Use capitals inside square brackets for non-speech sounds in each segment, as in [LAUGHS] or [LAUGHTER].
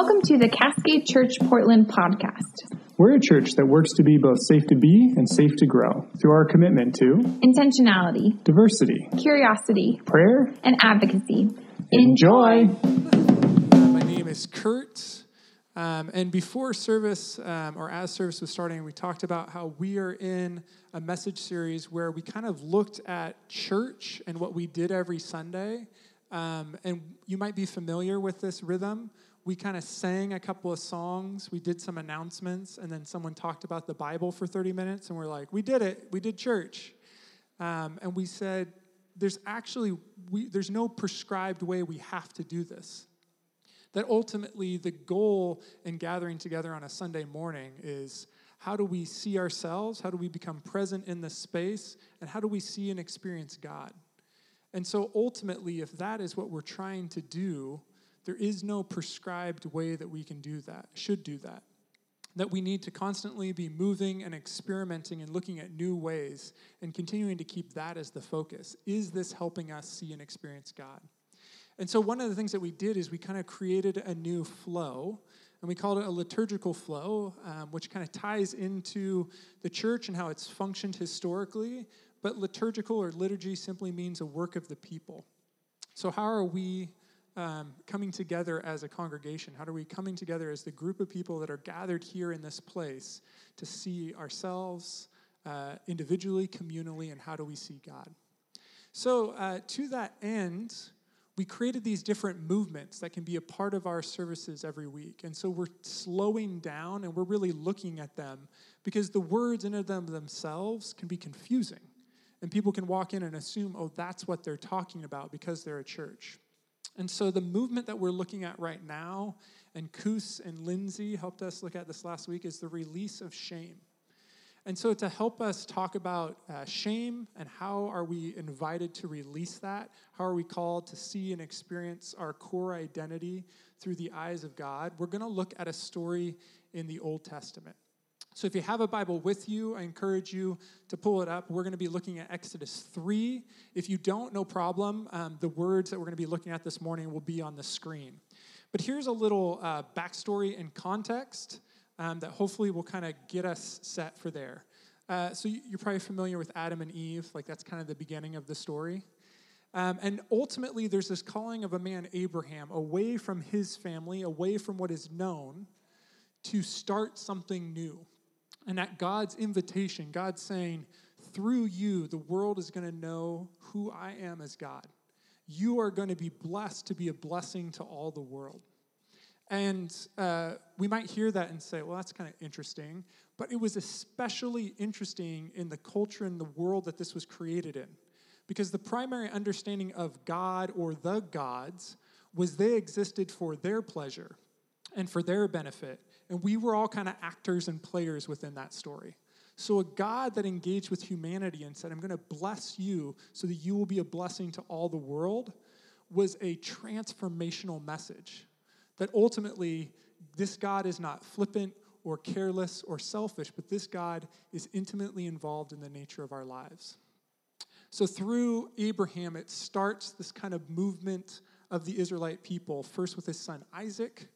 Welcome to the Cascade Church Portland podcast. We're a church that works to be both safe to be and safe to grow through our commitment to Intentionality, diversity, curiosity, prayer, and advocacy. Enjoy. My name is Kurt. Um, and before service, um, or as service was starting, we talked about how we are in a message series where we kind of looked at church and what we did every Sunday. Um, and you might be familiar with this rhythm. We kind of sang a couple of songs, we did some announcements, and then someone talked about the Bible for 30 minutes, and we're like, we did it, we did church. Um, and we said, there's actually we, there's no prescribed way we have to do this. That ultimately the goal in gathering together on a sunday morning is how do we see ourselves? How do we become present in the space? And how do we see and experience god? And so ultimately if that is what we're trying to do there is no prescribed way that we can do that should do that that we need to constantly be moving and experimenting and looking at new ways and continuing to keep that as the focus. Is this helping us see and experience God? And so, one of the things that we did is we kind of created a new flow, and we called it a liturgical flow, um, which kind of ties into the church and how it's functioned historically. But liturgical or liturgy simply means a work of the people. So, how are we um, coming together as a congregation? How are we coming together as the group of people that are gathered here in this place to see ourselves uh, individually, communally, and how do we see God? So, uh, to that end, we created these different movements that can be a part of our services every week. And so we're slowing down and we're really looking at them because the words in them themselves can be confusing. And people can walk in and assume, oh, that's what they're talking about because they're a church. And so the movement that we're looking at right now, and Koos and Lindsay helped us look at this last week, is the release of shame. And so to help us talk about uh, shame and how are we invited to release that, how are we called to see and experience our core identity through the eyes of God, we're going to look at a story in the Old Testament. So if you have a Bible with you, I encourage you to pull it up. We're going to be looking at Exodus 3. If you don't, no problem. Um, the words that we're going to be looking at this morning will be on the screen. But here's a little uh, backstory and context um, that hopefully will kind of get us set for there. Uh, so you're probably familiar with Adam and Eve, like that's kind of the beginning of the story. Um, and ultimately, there's this calling of a man, Abraham, away from his family, away from what is known, to start something new, and at God's invitation, God's saying, through you, the world is going to know who I am as God. You are going to be blessed to be a blessing to all the world. And uh, we might hear that and say, well, that's kind of interesting. But it was especially interesting in the culture and the world that this was created in. Because the primary understanding of God or the gods was they existed for their pleasure and for their benefit and we were all kind of actors and players within that story. So, a God that engaged with humanity and said, I'm going to bless you so that you will be a blessing to all the world, was a transformational message. That ultimately, this God is not flippant or careless or selfish, but this God is intimately involved in the nature of our lives. So, through Abraham, it starts this kind of movement of the Israelite people, first with his son Isaac,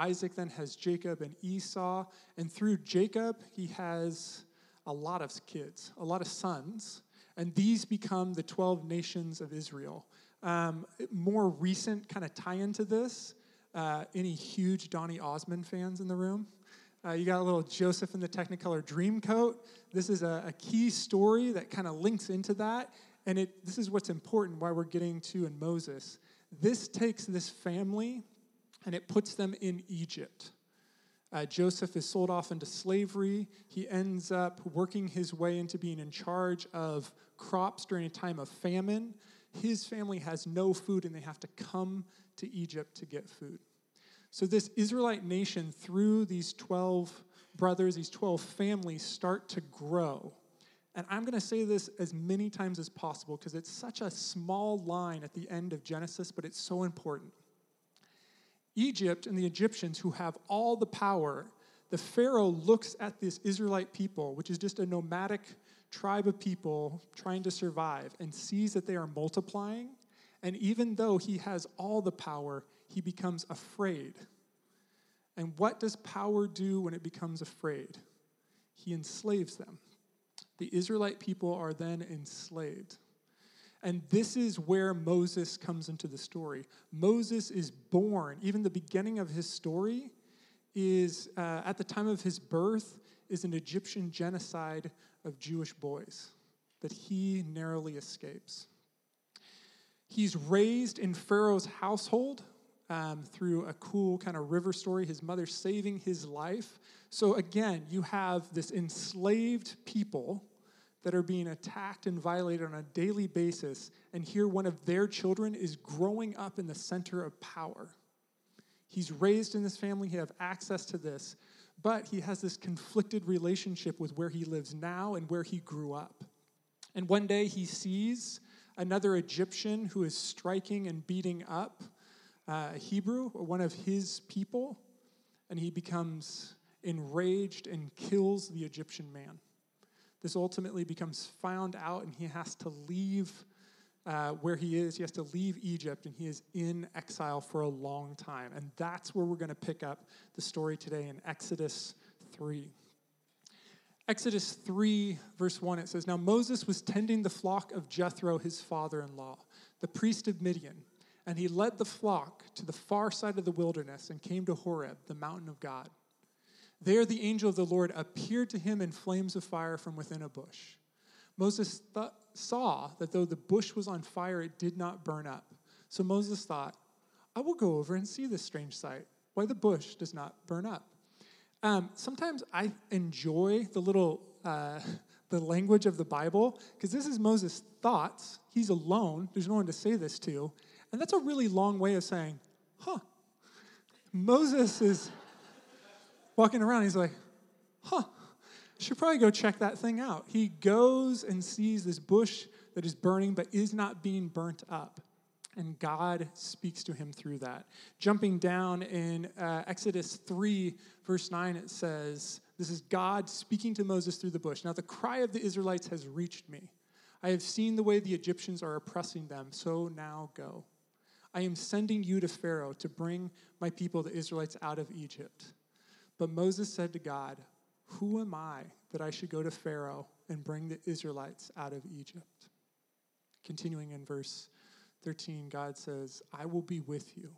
Isaac then has Jacob and Esau. And through Jacob, he has a lot of kids, a lot of sons. And these become the 12 nations of Israel. Um, more recent kind of tie into this uh, any huge Donny Osmond fans in the room? Uh, you got a little Joseph in the Technicolor Dreamcoat. This is a, a key story that kind of links into that. And it, this is what's important why we're getting to in Moses. This takes this family and it puts them in Egypt. Uh, Joseph is sold off into slavery. He ends up working his way into being in charge of crops during a time of famine. His family has no food and they have to come to Egypt to get food. So, this Israelite nation, through these 12 brothers, these 12 families, start to grow. And I'm going to say this as many times as possible because it's such a small line at the end of Genesis, but it's so important. Egypt and the Egyptians, who have all the power, the Pharaoh looks at this Israelite people, which is just a nomadic tribe of people trying to survive, and sees that they are multiplying. And even though he has all the power, he becomes afraid. And what does power do when it becomes afraid? He enslaves them. The Israelite people are then enslaved. And this is where Moses comes into the story. Moses is born, even the beginning of his story is, uh, at the time of his birth, is an Egyptian genocide of Jewish boys that he narrowly escapes. He's raised in Pharaoh's household um, through a cool kind of river story, his mother saving his life. So, again, you have this enslaved people that are being attacked and violated on a daily basis, and here one of their children is growing up in the center of power. He's raised in this family, he has access to this, but he has this conflicted relationship with where he lives now and where he grew up. And one day he sees another Egyptian who is striking and beating up uh, a Hebrew, or one of his people, and he becomes enraged and kills the Egyptian man. This ultimately becomes found out, and he has to leave uh, where he is. He has to leave Egypt, and he is in exile for a long time. And that's where we're going to pick up the story today in Exodus 3. Exodus 3, verse 1, it says, Now Moses was tending the flock of Jethro, his father in law, the priest of Midian, and he led the flock to the far side of the wilderness and came to Horeb, the mountain of God. There the angel of the Lord appeared to him in flames of fire from within a bush. Moses th- saw that though the bush was on fire, it did not burn up. So Moses thought, I will go over and see this strange sight, why the bush does not burn up. Um, sometimes I enjoy the little uh, [LAUGHS] the language of the Bible because this is Moses' thoughts. He's alone. There's no one to say this to, and that's a really long way of saying, "Huh." Moses is walking around. He's like, "Huh." Should probably go check that thing out. He goes and sees this bush that is burning but is not being burnt up. And God speaks to him through that. Jumping down in uh, Exodus 3, verse 9, it says, This is God speaking to Moses through the bush. Now, the cry of the Israelites has reached me. I have seen the way the Egyptians are oppressing them, so now go. I am sending you to Pharaoh to bring my people, the Israelites, out of Egypt. But Moses said to God, Who am I that I should go to Pharaoh and bring the Israelites out of Egypt? Continuing in verse 13, God says, I will be with you.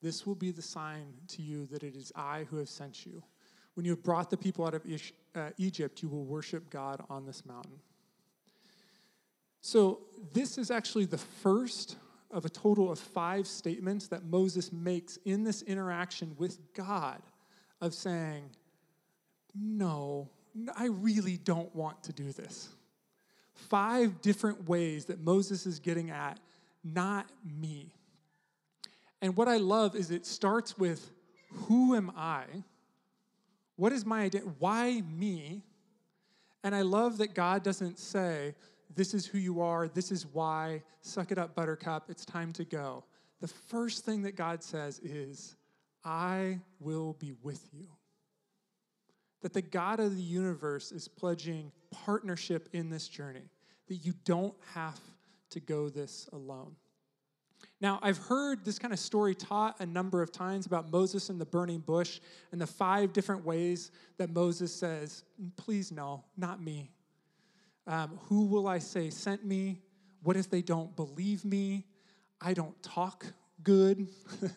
This will be the sign to you that it is I who have sent you. When you have brought the people out of uh, Egypt, you will worship God on this mountain. So, this is actually the first of a total of five statements that Moses makes in this interaction with God of saying, No, I really don't want to do this five different ways that Moses is getting at, not me. And what I love is it starts with, Who am I? What is my identity? Why me? And I love that God doesn't say, This is who you are, this is why, suck it up, buttercup, it's time to go. The first thing that God says is, I will be with you. That the God of the universe is pledging partnership in this journey, that you don't have to go this alone. Now, I've heard this kind of story taught a number of times about Moses and the burning bush and the five different ways that Moses says, Please, no, not me. Um, who will I say sent me? What if they don't believe me? I don't talk good. [LAUGHS]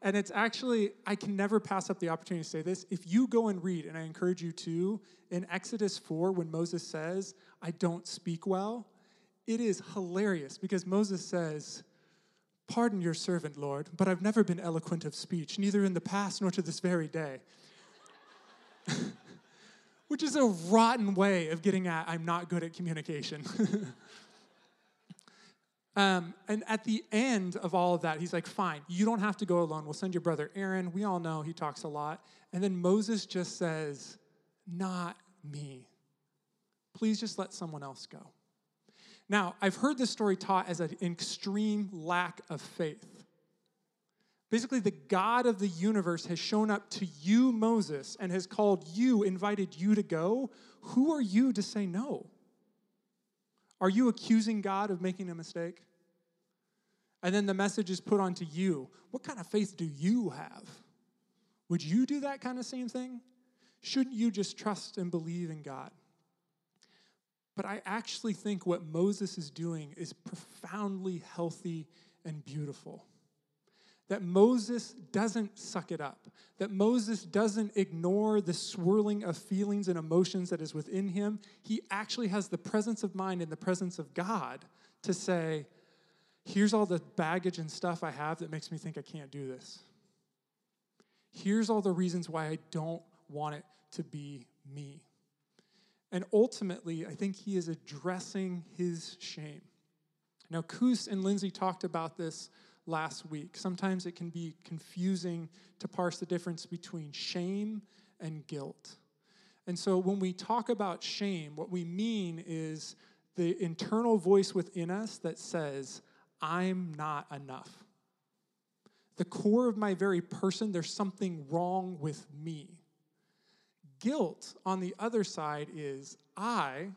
And it's actually, I can never pass up the opportunity to say this. If you go and read, and I encourage you to, in Exodus 4, when Moses says, I don't speak well, it is hilarious because Moses says, Pardon your servant, Lord, but I've never been eloquent of speech, neither in the past nor to this very day. [LAUGHS] Which is a rotten way of getting at, I'm not good at communication. [LAUGHS] Um, and at the end of all of that, he's like, fine, you don't have to go alone. We'll send your brother Aaron. We all know he talks a lot. And then Moses just says, not me. Please just let someone else go. Now, I've heard this story taught as an extreme lack of faith. Basically, the God of the universe has shown up to you, Moses, and has called you, invited you to go. Who are you to say no? Are you accusing God of making a mistake? And then the message is put onto you. What kind of faith do you have? Would you do that kind of same thing? Shouldn't you just trust and believe in God? But I actually think what Moses is doing is profoundly healthy and beautiful. That Moses doesn't suck it up, that Moses doesn't ignore the swirling of feelings and emotions that is within him. He actually has the presence of mind in the presence of God to say, Here's all the baggage and stuff I have that makes me think I can't do this. Here's all the reasons why I don't want it to be me. And ultimately, I think he is addressing his shame. Now, Koos and Lindsay talked about this last week. Sometimes it can be confusing to parse the difference between shame and guilt. And so when we talk about shame, what we mean is the internal voice within us that says, I'm not enough. The core of my very person, there's something wrong with me. Guilt, on the other side, is I,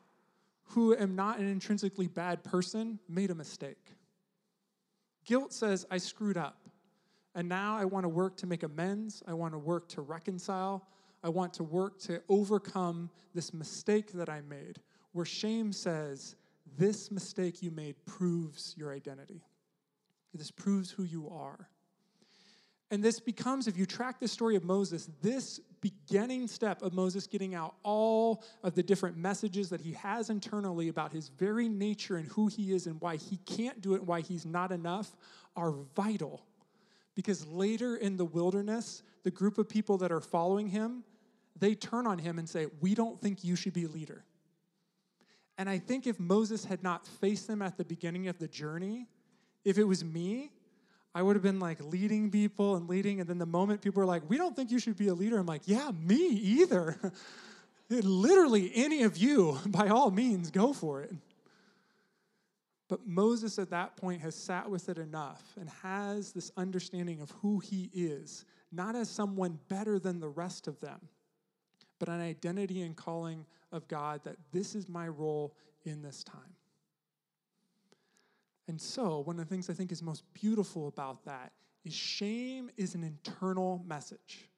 who am not an intrinsically bad person, made a mistake. Guilt says, I screwed up. And now I want to work to make amends. I want to work to reconcile. I want to work to overcome this mistake that I made. Where shame says, This mistake you made proves your identity. This proves who you are. And this becomes, if you track the story of Moses, this beginning step of Moses getting out all of the different messages that he has internally about his very nature and who he is and why he can't do it and why he's not enough are vital. Because later in the wilderness, the group of people that are following him, they turn on him and say, We don't think you should be a leader. And I think if Moses had not faced them at the beginning of the journey, if it was me, I would have been like leading people and leading. And then the moment people were like, we don't think you should be a leader, I'm like, yeah, me either. [LAUGHS] Literally, any of you, [LAUGHS] by all means, go for it. But Moses at that point has sat with it enough and has this understanding of who he is, not as someone better than the rest of them, but an identity and calling of God that this is my role in this time. And so, one of the things I think is most beautiful about that is shame is an internal message.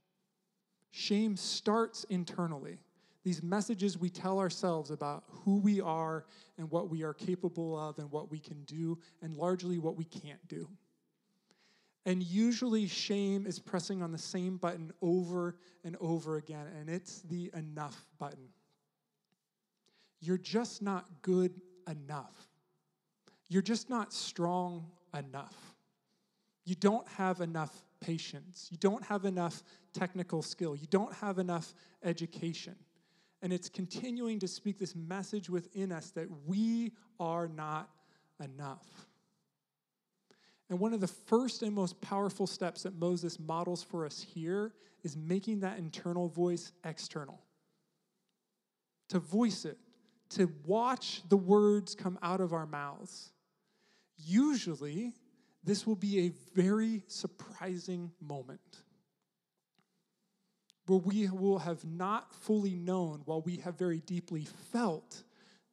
Shame starts internally. These messages we tell ourselves about who we are and what we are capable of and what we can do, and largely what we can't do. And usually, shame is pressing on the same button over and over again, and it's the enough button. You're just not good enough. You're just not strong enough. You don't have enough patience. You don't have enough technical skill. You don't have enough education. And it's continuing to speak this message within us that we are not enough. And one of the first and most powerful steps that Moses models for us here is making that internal voice external. To voice it, to watch the words come out of our mouths. Usually, this will be a very surprising moment where we will have not fully known while we have very deeply felt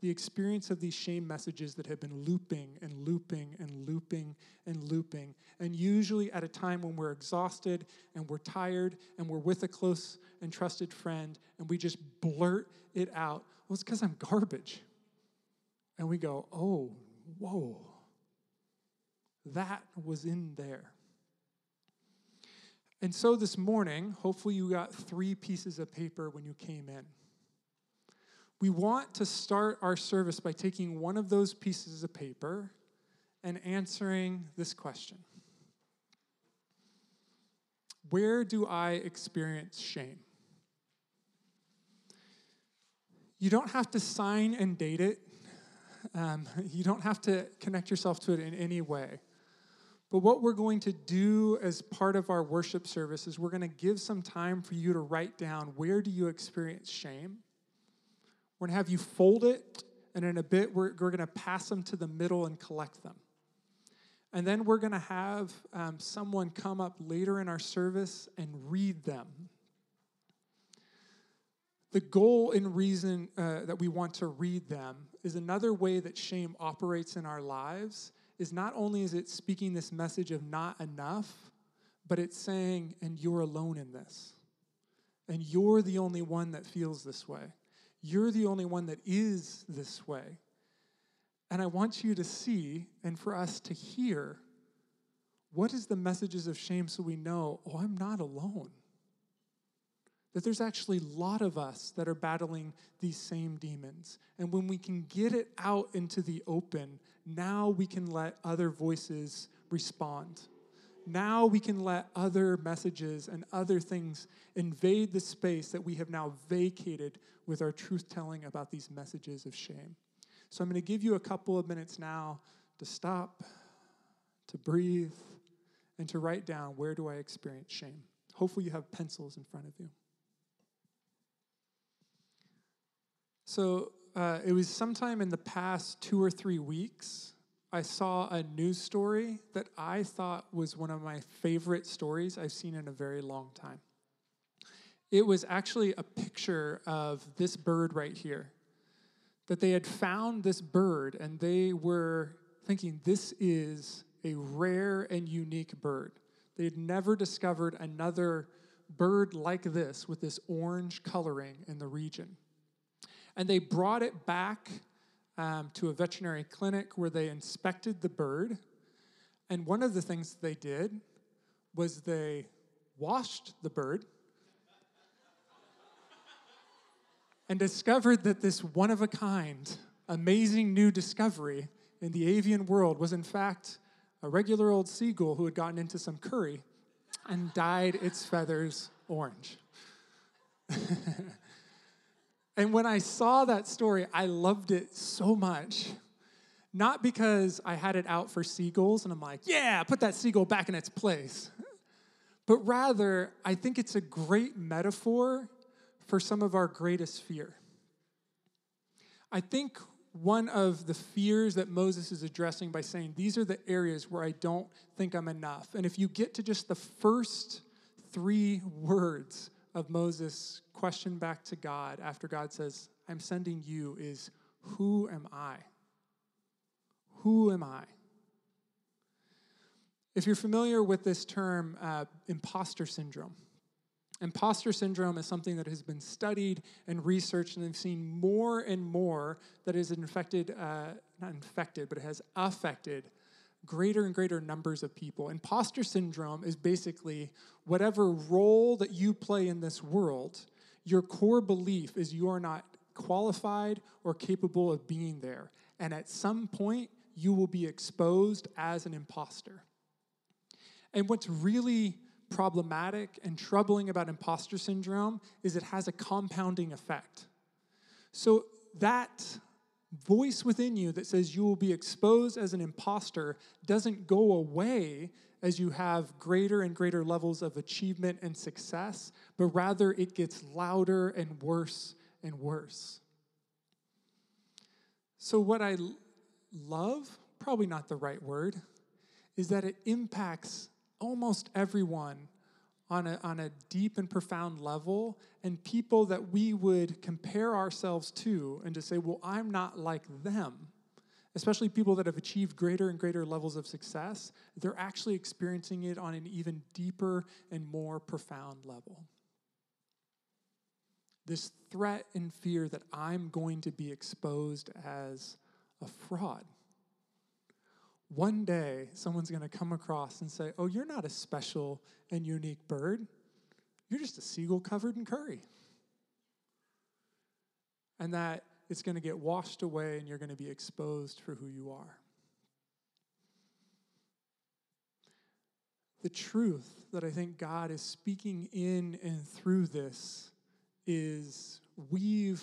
the experience of these shame messages that have been looping and looping and looping and looping. And usually at a time when we're exhausted and we're tired and we're with a close and trusted friend and we just blurt it out. Well, it's because I'm garbage. And we go, oh, whoa. That was in there. And so this morning, hopefully, you got three pieces of paper when you came in. We want to start our service by taking one of those pieces of paper and answering this question Where do I experience shame? You don't have to sign and date it. Um, [LAUGHS] you don't have to connect yourself to it in any way. But what we're going to do as part of our worship service is we're going to give some time for you to write down where do you experience shame? We're going to have you fold it, and in a bit, we're, we're going to pass them to the middle and collect them. And then we're going to have um, someone come up later in our service and read them. The goal and reason uh, that we want to read them is another way that shame operates in our lives is not only is it speaking this message of not enough, but it's saying, and you're alone in this. And you're the only one that feels this way. You're the only one that is this way. And I want you to see and for us to hear what is the messages of shame so we know, oh, I'm not alone. That there's actually a lot of us that are battling these same demons. And when we can get it out into the open, now we can let other voices respond. Now we can let other messages and other things invade the space that we have now vacated with our truth telling about these messages of shame. So I'm going to give you a couple of minutes now to stop, to breathe, and to write down where do I experience shame. Hopefully, you have pencils in front of you. So uh, it was sometime in the past two or three weeks, I saw a news story that I thought was one of my favorite stories I've seen in a very long time. It was actually a picture of this bird right here. That they had found this bird and they were thinking this is a rare and unique bird. They had never discovered another bird like this with this orange coloring in the region. And they brought it back um, to a veterinary clinic where they inspected the bird. And one of the things they did was they washed the bird and discovered that this one of a kind, amazing new discovery in the avian world was, in fact, a regular old seagull who had gotten into some curry and dyed its feathers orange. [LAUGHS] And when I saw that story, I loved it so much. Not because I had it out for seagulls and I'm like, yeah, put that seagull back in its place. But rather, I think it's a great metaphor for some of our greatest fear. I think one of the fears that Moses is addressing by saying, These are the areas where I don't think I'm enough. And if you get to just the first three words of Moses' question back to God after God says, I'm sending you, is Who am I? Who am I? If you're familiar with this term, uh, imposter syndrome, Imposter syndrome is something that has been studied and researched, and they've seen more and more that is infected, uh, not infected, but it has affected greater and greater numbers of people. Imposter syndrome is basically whatever role that you play in this world, your core belief is you are not qualified or capable of being there. And at some point, you will be exposed as an imposter. And what's really problematic and troubling about imposter syndrome is it has a compounding effect. So that voice within you that says you will be exposed as an imposter doesn't go away as you have greater and greater levels of achievement and success, but rather it gets louder and worse and worse. So, what I love, probably not the right word, is that it impacts almost everyone on a, on a deep and profound level, and people that we would compare ourselves to and to say, well, I'm not like them, especially people that have achieved greater and greater levels of success, they're actually experiencing it on an even deeper and more profound level. This threat and fear that I'm going to be exposed as a fraud one day someone's going to come across and say, Oh, you're not a special and unique bird. You're just a seagull covered in curry. And that it's going to get washed away and you're going to be exposed for who you are. The truth that I think God is speaking in and through this is we've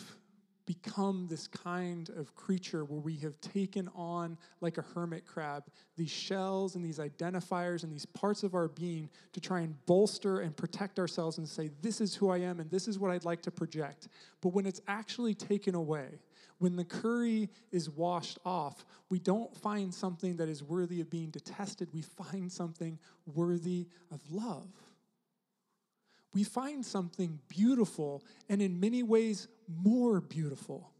become this kind of creature where we have taken on, like a hermit crab, these shells and these identifiers and these parts of our being to try and bolster and protect ourselves and say, This is who I am and this is what I'd like to project. But when it's actually taken away, when the curry is washed off, we don't find something that is worthy of being detested, we find something worthy of love we find something beautiful and in many ways more beautiful.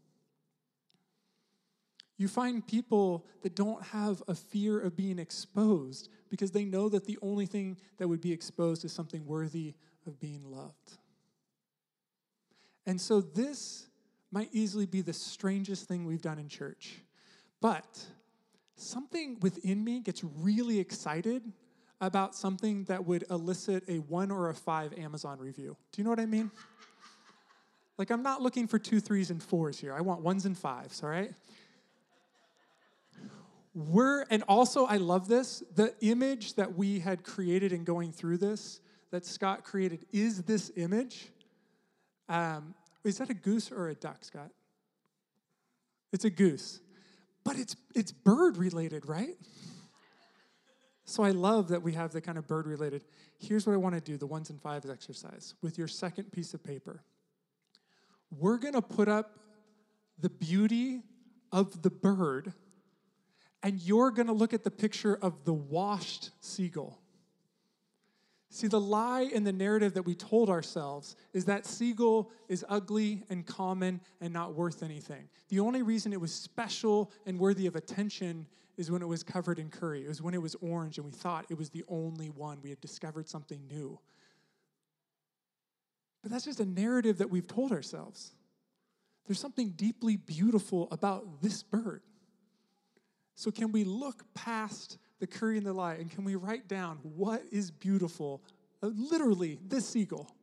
You find people that don't have a fear of being exposed because they know that the only thing that would be exposed is something worthy of being loved. And so this might easily be the strangest thing we've done in church. But something within me gets really excited about something that would elicit a one or a five Amazon review. Do you know what I mean? Like, I'm not looking for two threes and fours here. I want ones and fives, all right? We're, and also, I love this the image that we had created in going through this, that Scott created, is this image. Um, is that a goose or a duck, Scott? It's a goose. But it's, it's bird related, right? So I love that we have the kind of bird related. Here's what I want to do the ones and fives exercise with your second piece of paper. We're going to put up the beauty of the bird, and you're going to look at the picture of the washed seagull. See, the lie in the narrative that we told ourselves is that seagull is ugly and common and not worth anything. The only reason it was special and worthy of attention is when it was covered in curry. It was when it was orange and we thought it was the only one. We had discovered something new. But that's just a narrative that we've told ourselves. There's something deeply beautiful about this bird. So, can we look past the curry and the lie, and can we write down what is beautiful? Uh, literally, this seagull.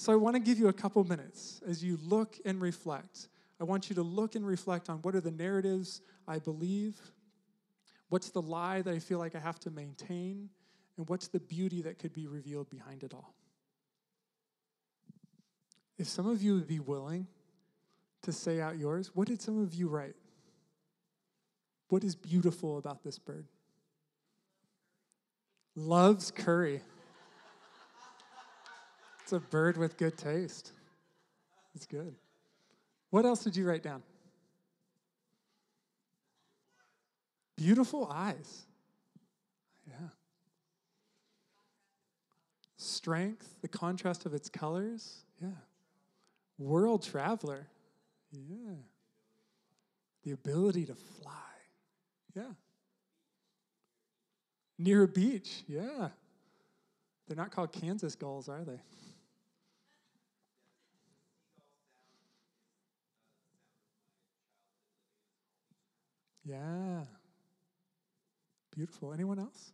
So I want to give you a couple minutes as you look and reflect. I want you to look and reflect on what are the narratives I believe, what's the lie that I feel like I have to maintain, and what's the beauty that could be revealed behind it all. If some of you would be willing to say out yours, what did some of you write? What is beautiful about this bird? Loves curry. It's a bird with good taste. It's good. What else did you write down? Beautiful eyes. Yeah. Strength, the contrast of its colors. Yeah. World traveler. Yeah. The ability to fly. Yeah. Near a beach. Yeah. They're not called Kansas gulls, are they? Yeah. Beautiful. Anyone else?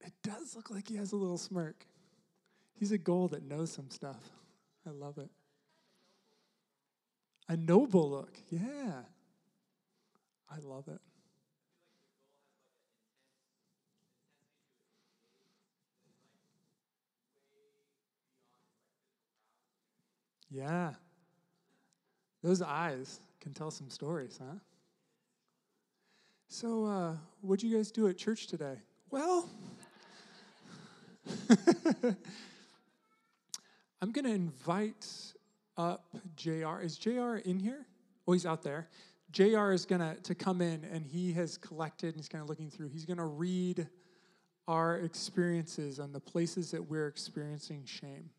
It does look like he has a little smirk. He's a gull that knows some stuff. I love it. A noble look. Yeah. I love it. Yeah. Those eyes can tell some stories, huh? So, uh, what'd you guys do at church today? Well, [LAUGHS] I'm going to invite up JR. Is JR in here? Oh, he's out there. JR is going to to come in and he has collected and he's kind of looking through. He's going to read our experiences on the places that we're experiencing shame.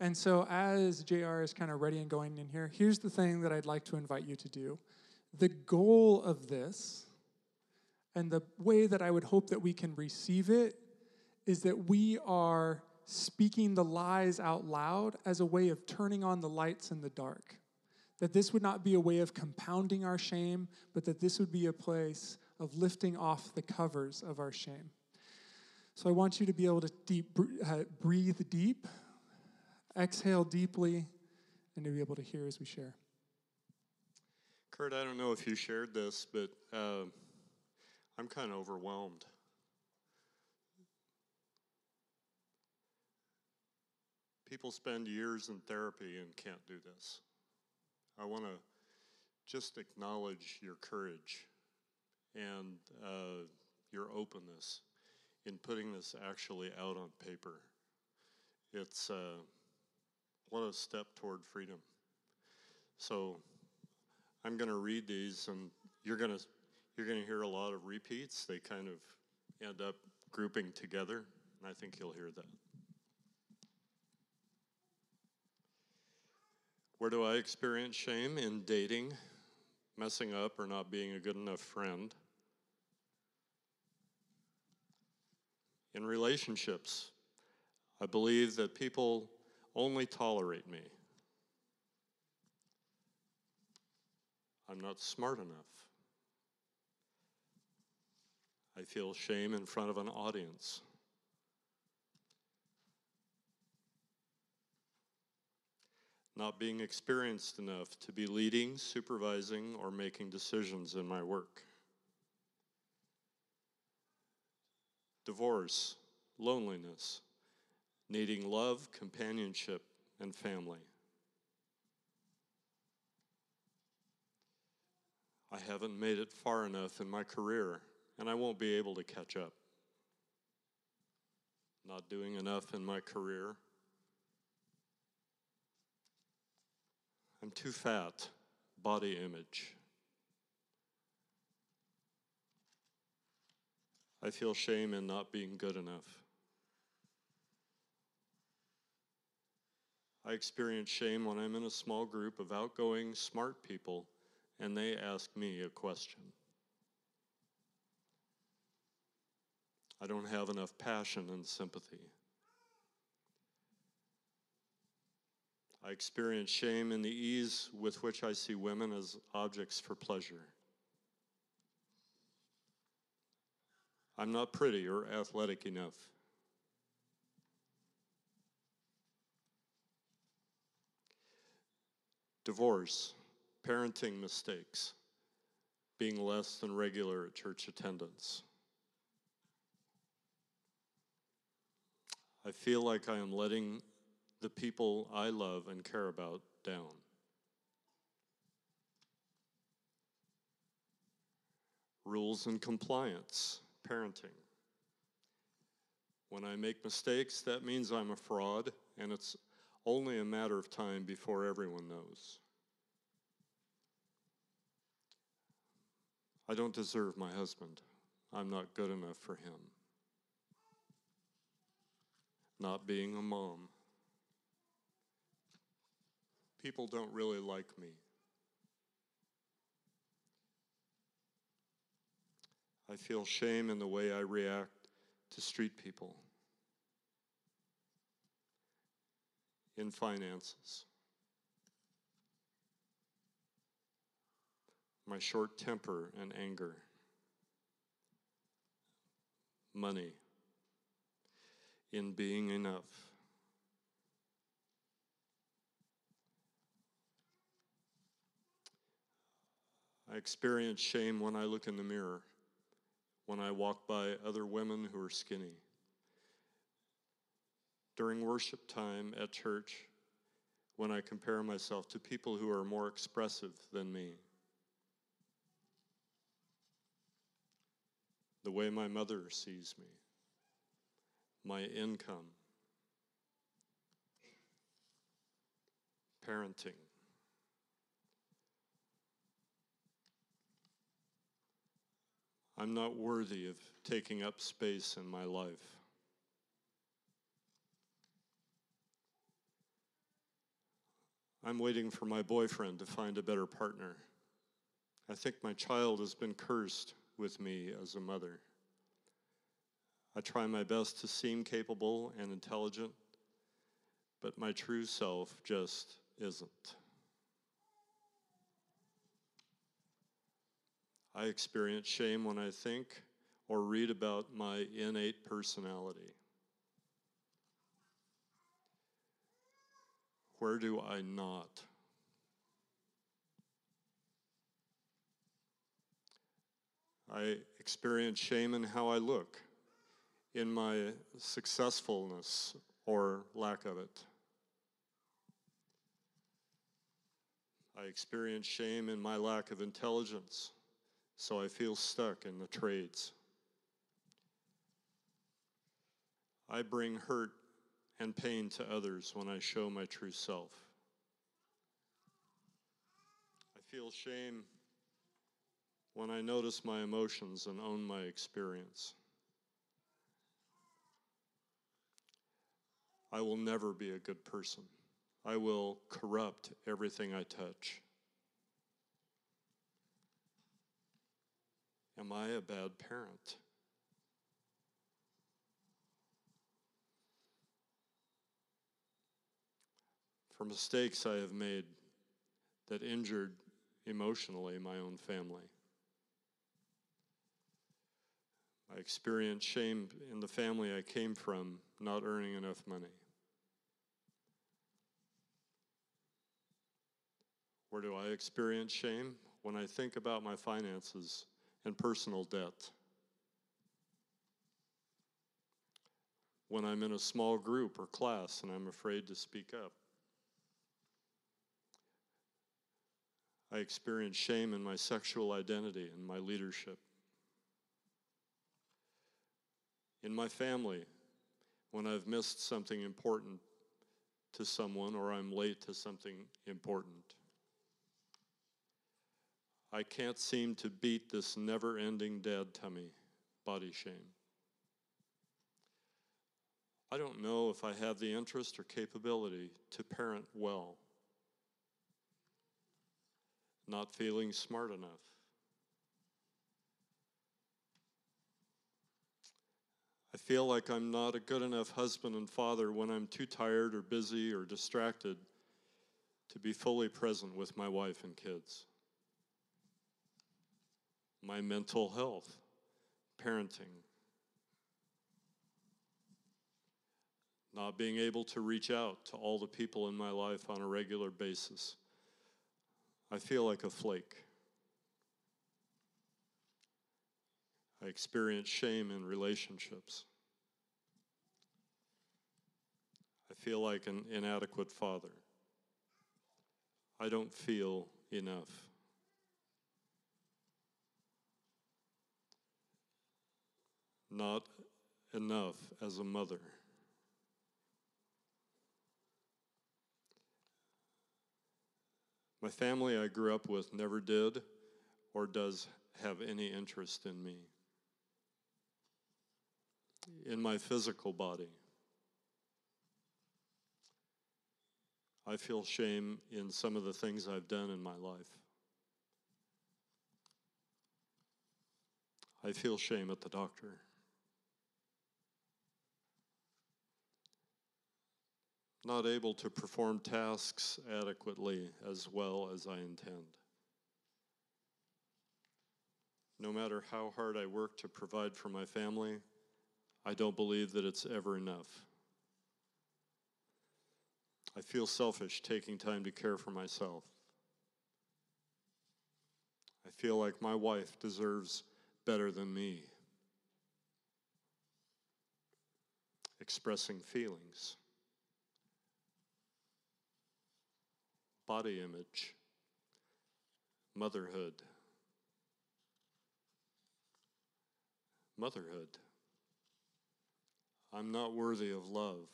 And so, as JR is kind of ready and going in here, here's the thing that I'd like to invite you to do. The goal of this, and the way that I would hope that we can receive it, is that we are speaking the lies out loud as a way of turning on the lights in the dark. That this would not be a way of compounding our shame, but that this would be a place of lifting off the covers of our shame. So I want you to be able to deep, uh, breathe deep exhale deeply, and to be able to hear as we share. Kurt, I don't know if you shared this, but uh, I'm kind of overwhelmed. People spend years in therapy and can't do this. I want to just acknowledge your courage and uh, your openness in putting this actually out on paper. It's uh, what a step toward freedom. So I'm going to read these, and you're going to you're going to hear a lot of repeats. They kind of end up grouping together, and I think you'll hear that. Where do I experience shame? In dating, messing up, or not being a good enough friend. In relationships, I believe that people only tolerate me. I'm not smart enough. I feel shame in front of an audience. Not being experienced enough to be leading, supervising, or making decisions in my work. Divorce, loneliness, needing love, companionship, and family. I haven't made it far enough in my career, and I won't be able to catch up. Not doing enough in my career. I'm too fat, body image. I feel shame in not being good enough. I experience shame when I'm in a small group of outgoing, smart people and they ask me a question. I don't have enough passion and sympathy. I experience shame in the ease with which I see women as objects for pleasure. I'm not pretty or athletic enough. Divorce parenting mistakes, being less than regular at church attendance. I feel like I am letting the people I love and care about down. Rules and compliance, parenting. When I make mistakes, that means I'm a fraud, and it's only a matter of time before everyone knows. I don't deserve my husband. I'm not good enough for him. Not being a mom. People don't really like me. I feel shame in the way I react to street people, in finances. my short temper and anger, money, in being enough. I experience shame when I look in the mirror, when I walk by other women who are skinny. During worship time at church, when I compare myself to people who are more expressive than me. the way my mother sees me, my income, parenting. I'm not worthy of taking up space in my life. I'm waiting for my boyfriend to find a better partner. I think my child has been cursed with me as a mother. I try my best to seem capable and intelligent, but my true self just isn't. I experience shame when I think or read about my innate personality. Where do I not? I experience shame in how I look, in my successfulness or lack of it. I experience shame in my lack of intelligence, so I feel stuck in the trades. I bring hurt and pain to others when I show my true self. I feel shame when I notice my emotions and own my experience. I will never be a good person. I will corrupt everything I touch. Am I a bad parent? For mistakes I have made that injured emotionally my own family. I experienced shame in the family I came from not earning enough money. Where do I experience shame? When I think about my finances and personal debt. When I'm in a small group or class and I'm afraid to speak up. I experience shame in my sexual identity and my leadership. In my family, when I've missed something important to someone or I'm late to something important. I can't seem to beat this never ending dead tummy, body shame. I don't know if I have the interest or capability to parent well not feeling smart enough. I feel like I'm not a good enough husband and father when I'm too tired or busy or distracted to be fully present with my wife and kids. My mental health, parenting, not being able to reach out to all the people in my life on a regular basis I feel like a flake. I experience shame in relationships. I feel like an inadequate father. I don't feel enough. Not enough as a mother. My family I grew up with never did or does have any interest in me. In my physical body, I feel shame in some of the things I've done in my life. I feel shame at the doctor. Not able to perform tasks adequately as well as I intend. No matter how hard I work to provide for my family, I don't believe that it's ever enough. I feel selfish taking time to care for myself. I feel like my wife deserves better than me. Expressing feelings. Body image, motherhood. Motherhood. I'm not worthy of love.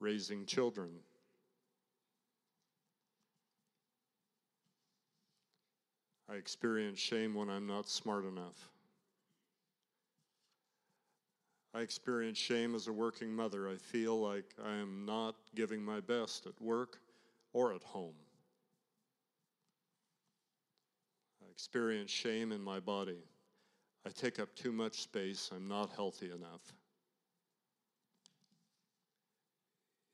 Raising children. I experience shame when I'm not smart enough. I experience shame as a working mother. I feel like I am not giving my best at work or at home. I experience shame in my body. I take up too much space. I'm not healthy enough.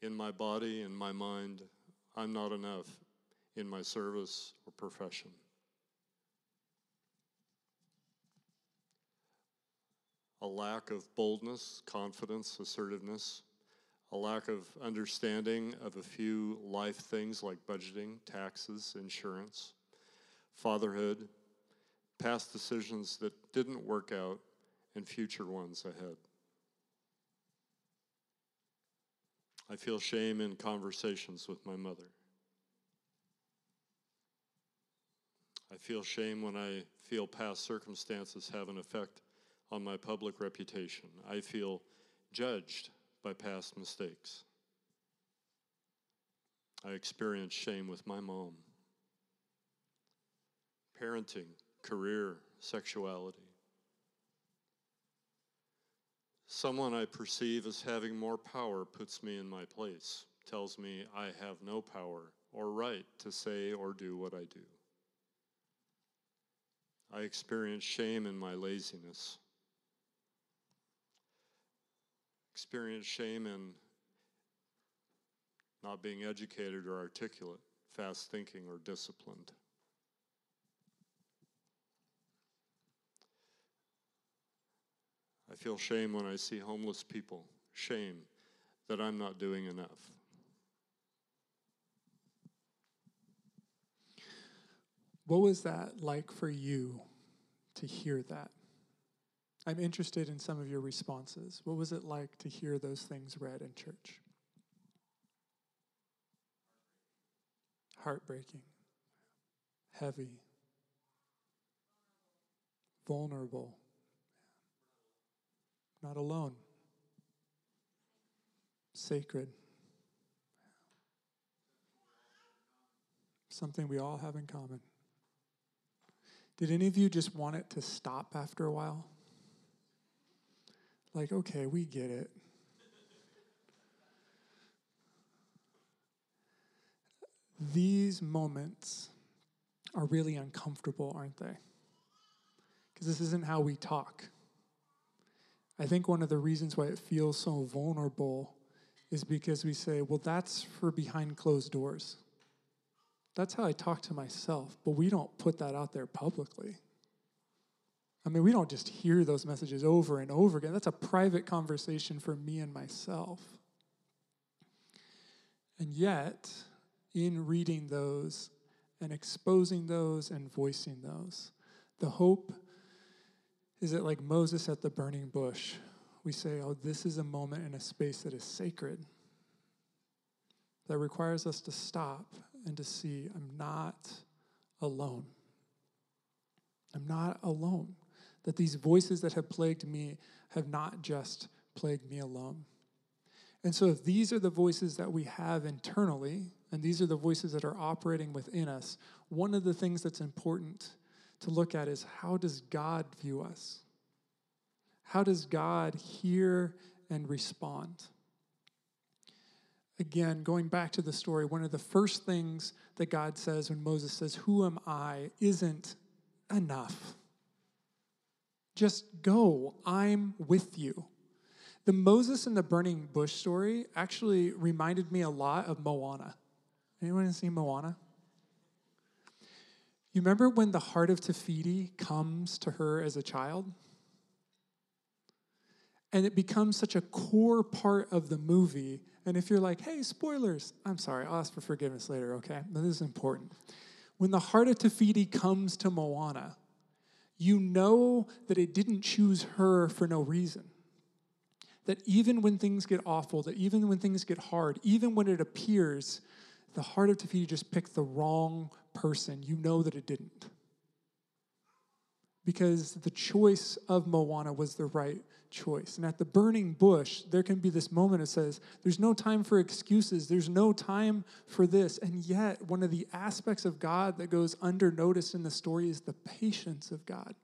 In my body, in my mind, I'm not enough in my service or profession. A lack of boldness, confidence, assertiveness, a lack of understanding of a few life things like budgeting, taxes, insurance, fatherhood, past decisions that didn't work out, and future ones ahead. I feel shame in conversations with my mother. I feel shame when I feel past circumstances have an effect on my public reputation. I feel judged by past mistakes. I experience shame with my mom. Parenting, career, sexuality. Someone I perceive as having more power puts me in my place, tells me I have no power or right to say or do what I do. I experience shame in my laziness. Experience shame in not being educated or articulate, fast thinking or disciplined. I feel shame when I see homeless people, shame that I'm not doing enough. What was that like for you to hear that? I'm interested in some of your responses. What was it like to hear those things read in church? Heartbreaking, heavy, vulnerable, not alone, sacred. Something we all have in common. Did any of you just want it to stop after a while? Like, okay, we get it. These moments are really uncomfortable, aren't they? Because this isn't how we talk. I think one of the reasons why it feels so vulnerable is because we say, well, that's for behind closed doors. That's how I talk to myself, but we don't put that out there publicly. I mean, we don't just hear those messages over and over again. That's a private conversation for me and myself. And yet, in reading those and exposing those and voicing those, the hope is that, like Moses at the burning bush, we say, oh, this is a moment in a space that is sacred, that requires us to stop and to see I'm not alone. I'm not alone. That these voices that have plagued me have not just plagued me alone. And so, if these are the voices that we have internally, and these are the voices that are operating within us, one of the things that's important to look at is how does God view us? How does God hear and respond? Again, going back to the story, one of the first things that God says when Moses says, Who am I? isn't enough. Just go, I'm with you. The Moses and the burning bush story actually reminded me a lot of Moana. Anyone seen Moana? You remember when the heart of Te Fiti comes to her as a child? And it becomes such a core part of the movie and if you're like, hey, spoilers, I'm sorry, I'll ask for forgiveness later, okay? But this is important. When the heart of Te Fiti comes to Moana, you know that it didn't choose her for no reason. That even when things get awful, that even when things get hard, even when it appears the heart of Te Fiti just picked the wrong person, you know that it didn't because the choice of Moana was the right choice. And at the burning bush, there can be this moment that says, there's no time for excuses, there's no time for this. And yet, one of the aspects of God that goes under notice in the story is the patience of God.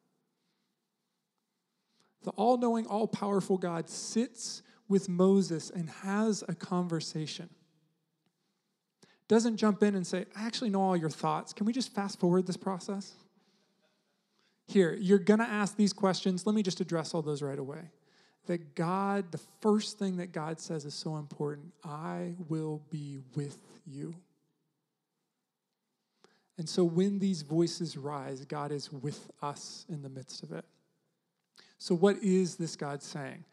The all knowing, all powerful God sits with Moses and has a conversation. Doesn't jump in and say, I actually know all your thoughts. Can we just fast forward this process? Here, you're going to ask these questions. Let me just address all those right away. That God, the first thing that God says is so important I will be with you. And so when these voices rise, God is with us in the midst of it. So, what is this God saying?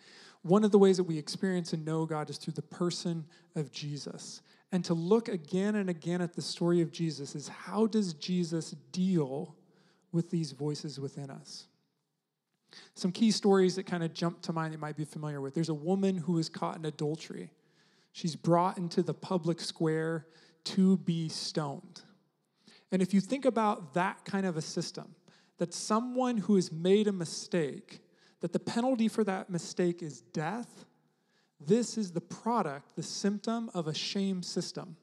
One of the ways that we experience and know God is through the person of Jesus. And to look again and again at the story of Jesus is how does Jesus deal with these voices within us. Some key stories that kind of jump to mind that you might be familiar with. There's a woman who is caught in adultery. She's brought into the public square to be stoned. And if you think about that kind of a system, that someone who has made a mistake, that the penalty for that mistake is death, this is the product, the symptom of a shame system.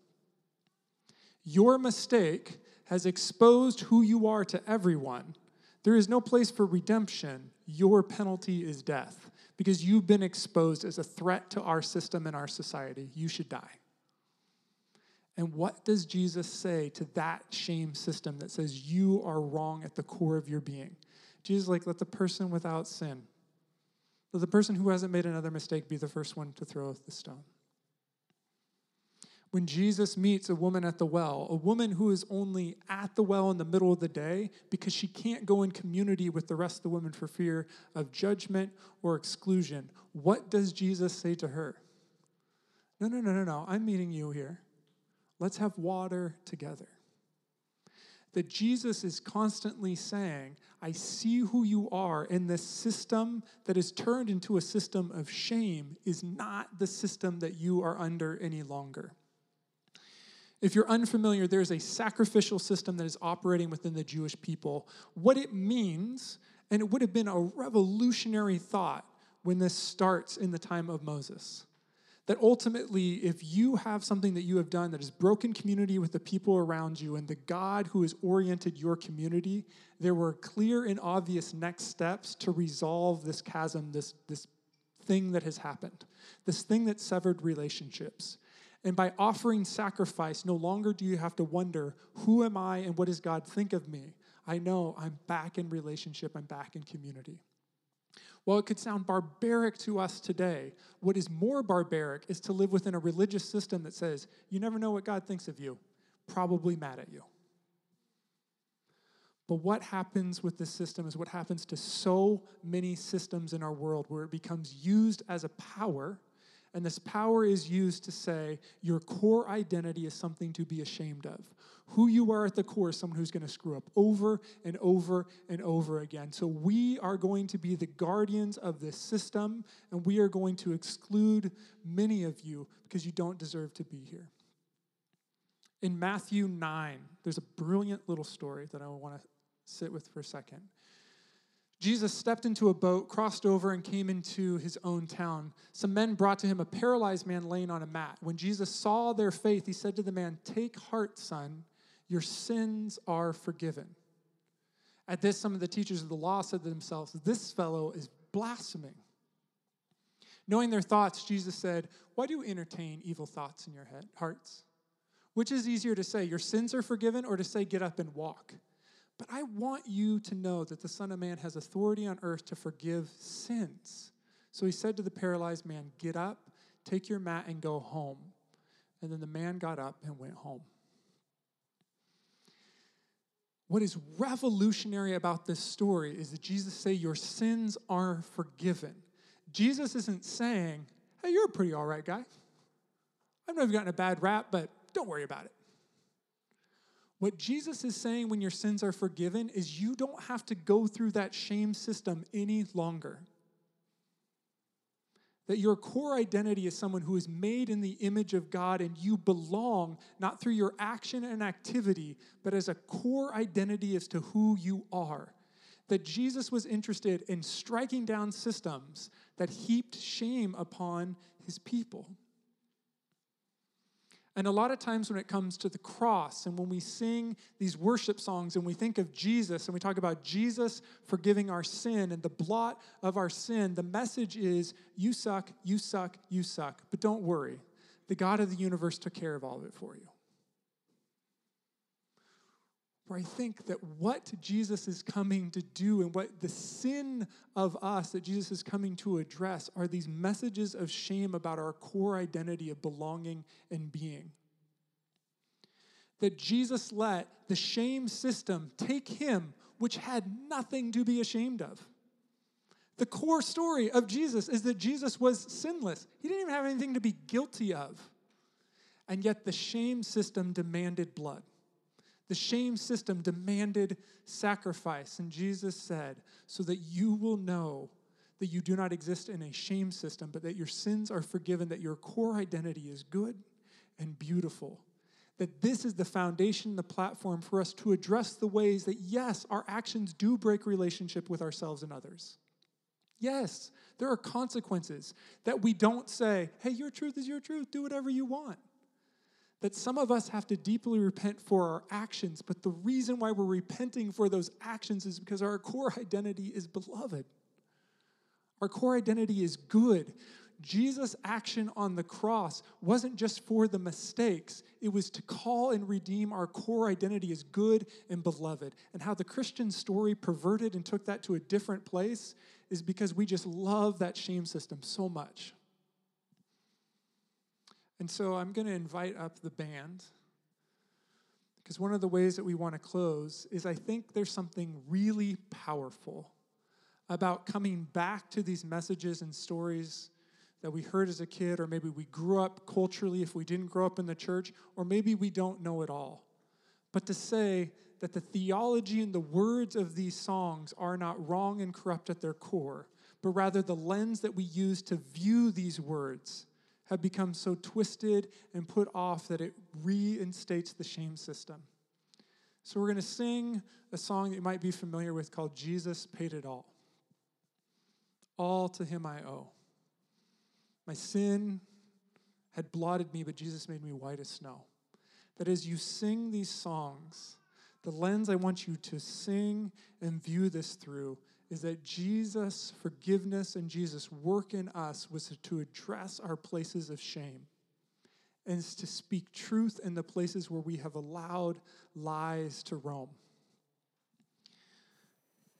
Your mistake has exposed who you are to everyone, There is no place for redemption. Your penalty is death because you've been exposed as a threat to our system and our society. You should die. And what does Jesus say to that shame system that says you are wrong at the core of your being? Jesus like, let the person without sin, let the person who hasn't made another mistake be the first one to throw the stone. When Jesus meets a woman at the well, a woman who is only at the well in the middle of the day because she can't go in community with the rest of the women for fear of judgment or exclusion, what does Jesus say to her? No, no, no, no, no. I'm meeting you here. Let's have water together. That Jesus is constantly saying, I see who you are, and this system that is turned into a system of shame is not the system that you are under any longer. If you're unfamiliar, there's a sacrificial system that is operating within the Jewish people. What it means, and it would have been a revolutionary thought when this starts in the time of Moses that ultimately, if you have something that you have done that has broken community with the people around you and the God who has oriented your community, there were clear and obvious next steps to resolve this chasm, this, this thing that has happened, this thing that severed relationships. And by offering sacrifice, no longer do you have to wonder, who am I and what does God think of me? I know I'm back in relationship, I'm back in community. While it could sound barbaric to us today, what is more barbaric is to live within a religious system that says, you never know what God thinks of you, probably mad at you. But what happens with this system is what happens to so many systems in our world where it becomes used as a power and this power is used to say your core identity is something to be ashamed of. Who you are at the core is someone who's going to screw up over and over and over again. So we are going to be the guardians of this system, and we are going to exclude many of you because you don't deserve to be here. In Matthew 9, there's a brilliant little story that I want to sit with for a second. Jesus stepped into a boat, crossed over, and came into his own town. Some men brought to him a paralyzed man laying on a mat. When Jesus saw their faith, he said to the man, Take heart, son, your sins are forgiven. At this, some of the teachers of the law said to themselves, This fellow is blaspheming. Knowing their thoughts, Jesus said, Why do you entertain evil thoughts in your head, hearts? Which is easier to say, Your sins are forgiven, or to say, Get up and walk? But I want you to know that the Son of Man has authority on earth to forgive sins. So he said to the paralyzed man, Get up, take your mat, and go home. And then the man got up and went home. What is revolutionary about this story is that Jesus say your sins are forgiven. Jesus isn't saying, "Hey, you're a pretty all right guy. I've never gotten a bad rap, but don't worry about it." What Jesus is saying when your sins are forgiven is you don't have to go through that shame system any longer. That your core identity is someone who is made in the image of God and you belong not through your action and activity, but as a core identity as to who you are. That Jesus was interested in striking down systems that heaped shame upon his people. And a lot of times when it comes to the cross and when we sing these worship songs and we think of Jesus and we talk about Jesus forgiving our sin and the blot of our sin, the message is you suck, you suck, you suck. But don't worry, the God of the universe took care of all of it for you where I think that what Jesus is coming to do and what the sin of us that Jesus is coming to address are these messages of shame about our core identity of belonging and being. That Jesus let the shame system take him, which had nothing to be ashamed of. The core story of Jesus is that Jesus was sinless, he didn't even have anything to be guilty of. And yet the shame system demanded blood. The shame system demanded sacrifice. And Jesus said, so that you will know that you do not exist in a shame system, but that your sins are forgiven, that your core identity is good and beautiful. That this is the foundation, the platform for us to address the ways that, yes, our actions do break relationship with ourselves and others. Yes, there are consequences that we don't say, hey, your truth is your truth, do whatever you want that some of us have to deeply repent for our actions, but the reason why we're repenting for those actions is because our core identity is beloved. Our core identity is good. Jesus' action on the cross wasn't just for the mistakes, it was to call and redeem our core identity as good and beloved. And how the Christian story perverted and took that to a different place is because we just love that shame system so much. And so I'm going to invite up the band because one of the ways that we want to close is I think there's something really powerful about coming back to these messages and stories that we heard as a kid, or maybe we grew up culturally if we didn't grow up in the church, or maybe we don't know it all. But to say that the theology and the words of these songs are not wrong and corrupt at their core, but rather the lens that we use to view these words have become so twisted and put off that it reinstates the shame system. So we're going to sing a song that you might be familiar with called Jesus Paid It All. All to him I owe. My sin had blotted me, but Jesus made me white as snow. That as you sing these songs, the lens I want you to sing and view this through is that Jesus' forgiveness and Jesus' work in us was to address our places of shame and to speak truth in the places where we have allowed lies to roam.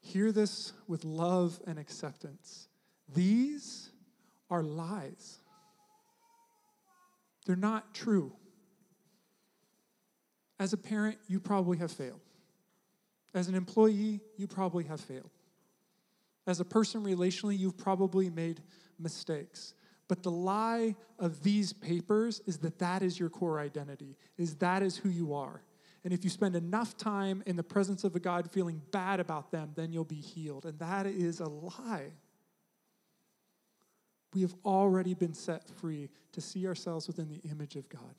Hear this with love and acceptance. These are lies. They're not true. As a parent, you probably have failed. As an employee, you probably have failed. As a person relationally, you've probably made mistakes. But the lie of these papers is that that is your core identity, is that is who you are. And if you spend enough time in the presence of a God feeling bad about them, then you'll be healed. And that is a lie. We have already been set free to see ourselves within the image of God.